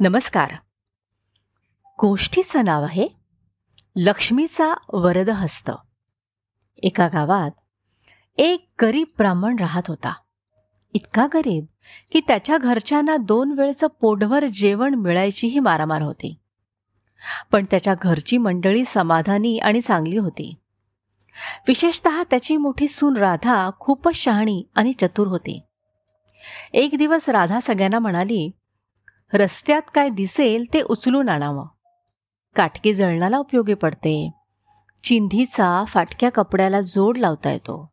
नमस्कार. गोष्टीचं नाव आहे लक्ष्मीचा वरद हस्त एका गावात एक गरीब ब्राह्मण राहत होता. इतका गरीब की त्याच्या घरच्यांना दोन वेळचं पोटभर जेवण मिळायचीही मारामार होती. पण त्याच्या घरची मंडळी समाधानी आणि चांगली होती. विशेषत त्याची मोठी सून राधा खूपच शहाणी आणि चतुर होती. एक दिवस राधा सगळ्यांना म्हणाली रस्त्यात काय दिसेल ते उचलून आणावं. काटकी जळणाला उपयोगी पडते. चिंधीचा फाटक्या कपड्याला जोड लावता येतो.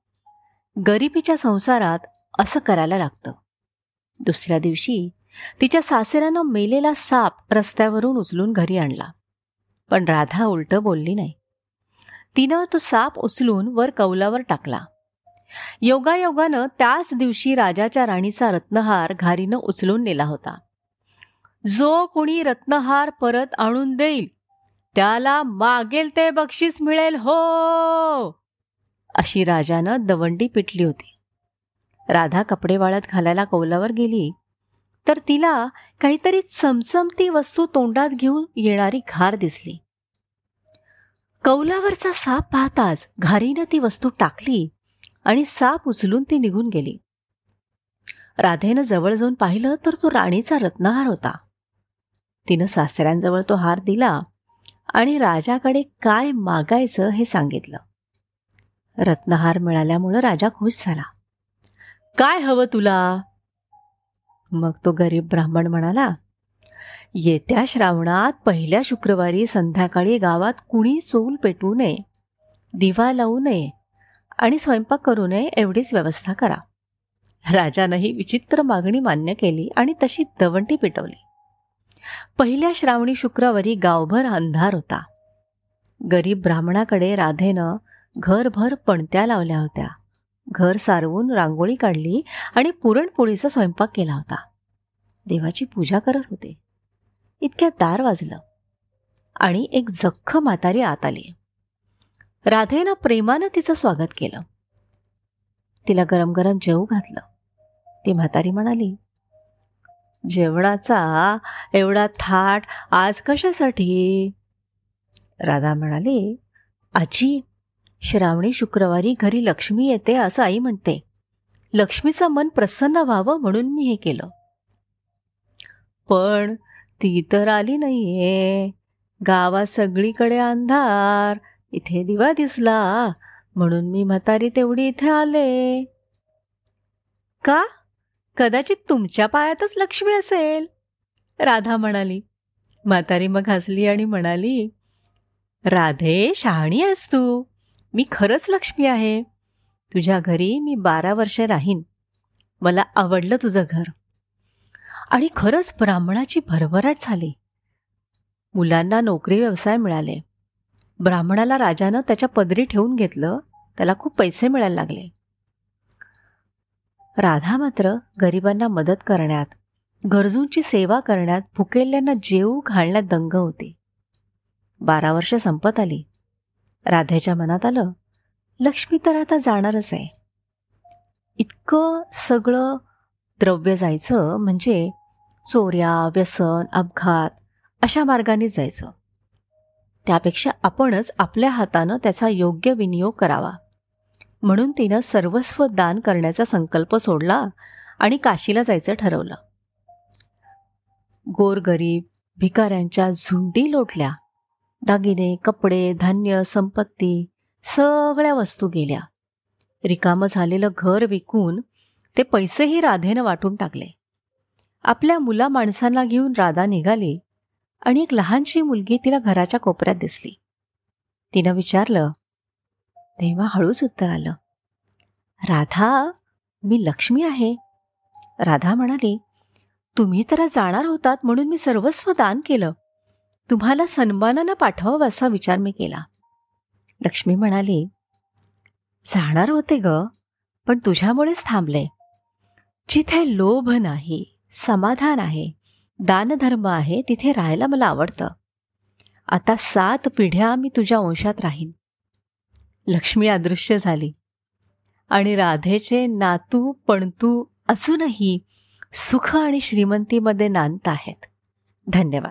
गरिबीच्या संसारात असं करायला लागतं. दुसऱ्या दिवशी तिच्या सासऱ्यानं मेलेला साप रस्त्यावरून उचलून घरी आणला. पण राधा उलट बोलली नाही. तिनं तो साप उचलून वर कौलावर टाकला. योगायोगानं त्याच दिवशी राजाच्या राणीचा रत्नहार घारीनं उचलून नेला होता. जो कुणी रत्नहार परत आणून देईल त्याला मागेल ते बक्षीस मिळेल हो! अशी राजानं दवंडी पिटली होती. राधा कपडे वाळत घालायला कौलावर गेली. तर तिला काहीतरी चमचमती वस्तू तोंडात घेऊन येणारी घार दिसली. कौलावरचा साप पाहताच घारीनं ती वस्तू टाकली आणि साप उचलून ती निघून गेली. राधेनं जवळ जाऊन पाहिलं तर तो राणीचा रत्नहार होता. तिनं सासऱ्यांजवळ तो हार दिला आणि राजाकडे काय मागायचं हे सांगितलं. रत्नहार मिळाल्यामुळं राजा खुश झाला. काय हवं तुला? मग तो गरीब ब्राह्मण म्हणाला येत्या श्रावणात पहिल्या शुक्रवारी संध्याकाळी गावात कुणी चूल पेटवू नये दिवा लावू नये आणि स्वयंपाक करू नये एवढीच व्यवस्था करा. राजानंही विचित्र मागणी मान्य केली आणि तशी दवंटी पेटवली. पहिल्या श्रावणी शुक्रवारी गावभर अंधार होता. गरीब ब्राह्मणाकडे राधेनं घरभर पणत्या लावल्या होत्या. घर सारवून रांगोळी काढली आणि पुरणपोळीचा स्वयंपाक केला होता. देवाची पूजा करत होते. इतक्यात दार वाजलं आणि एक जख्ख म्हातारी आत आली. राधेनं प्रेमानं तिचं स्वागत केलं. तिला गरम गरम जेवू घातलं. ती म्हातारी म्हणाली जेवणाचा एवढा थाट आज कशासाठी? राधा म्हणाली आजी श्रावणी शुक्रवारी घरी लक्ष्मी येते असं आई म्हणते. लक्ष्मीचं मन प्रसन्न व्हावं म्हणून मी हे केलं. पण ती तर आली नाहीये. गावात सगळीकडे अंधार. इथे दिवा दिसला. म्हणून मी म्हातारी तेवढी इथे आले. का? कदाचित तुमच्या पायातच लक्ष्मी असेल. राधा म्हणाली. म्हातारी मग हसली आणि म्हणाली राधे शहाणी आहेस तू. मी खरंच लक्ष्मी आहे. तुझ्या घरी मी बारा वर्ष राहीन. मला आवडलं तुझं घर. आणि खरंच ब्राह्मणाची भरभराट झाली. मुलांना नोकरी व्यवसाय मिळाले. ब्राह्मणाला राजानं त्याच्या पदरी ठेवून घेतलं. त्याला खूप पैसे मिळायला लागले. राधा मात्र गरिबांना मदत करण्यात गरजूंची सेवा करण्यात भुकेल्यांना जेऊ घालण्यात दंग होते. बारा वर्ष संपत आली. राधेच्या मनात आलं लक्ष्मी तर आता जाणारच आहे. इतकं सगळं द्रव्य जायचं म्हणजे चोऱ्या व्यसन अपघात अशा मार्गानेच जायचं. त्यापेक्षा आपणच आपल्या हातानं त्याचा योग्य विनियोग करावा. म्हणून तिनं सर्वस्व दान करण्याचा संकल्प सोडला आणि काशीला जायचं ठरवलं. गोरगरीब भिकाऱ्यांच्या झुंडी लोटल्या. दागिने कपडे धान्य संपत्ती सगळ्या वस्तू गेल्या. रिकामं झालेलं घर विकून ते पैसेही राधेनं वाटून टाकले. आपल्या मुला माणसांना घेऊन राधा निघाली आणि एक लहानशी मुलगी तिला घराच्या कोपऱ्यात दिसली. तिनं विचारलं तेव्हा हळूच उत्तर आलं. राधा मी लक्ष्मी आहे. राधा म्हणाली तुम्ही तर जाणार होतात म्हणून मी सर्वस्व दान केलं. तुम्हाला सन्मानानं पाठवावं असा विचार मी केला. लक्ष्मी म्हणाली जाणार होते ग पण तुझ्यामुळेच थांबले. जिथे लोभ नाही समाधान आहे दानधर्म आहे तिथे राहायला मला आवडतं. आता सात पिढ्या मी तुझ्या वंशात राहीन. लक्ष्मी अदृश्य झाली. आणि राधेचे नातू पणतू अजूनही सुख आणि श्रीमंतीमध्ये नांत आहेत. धन्यवाद.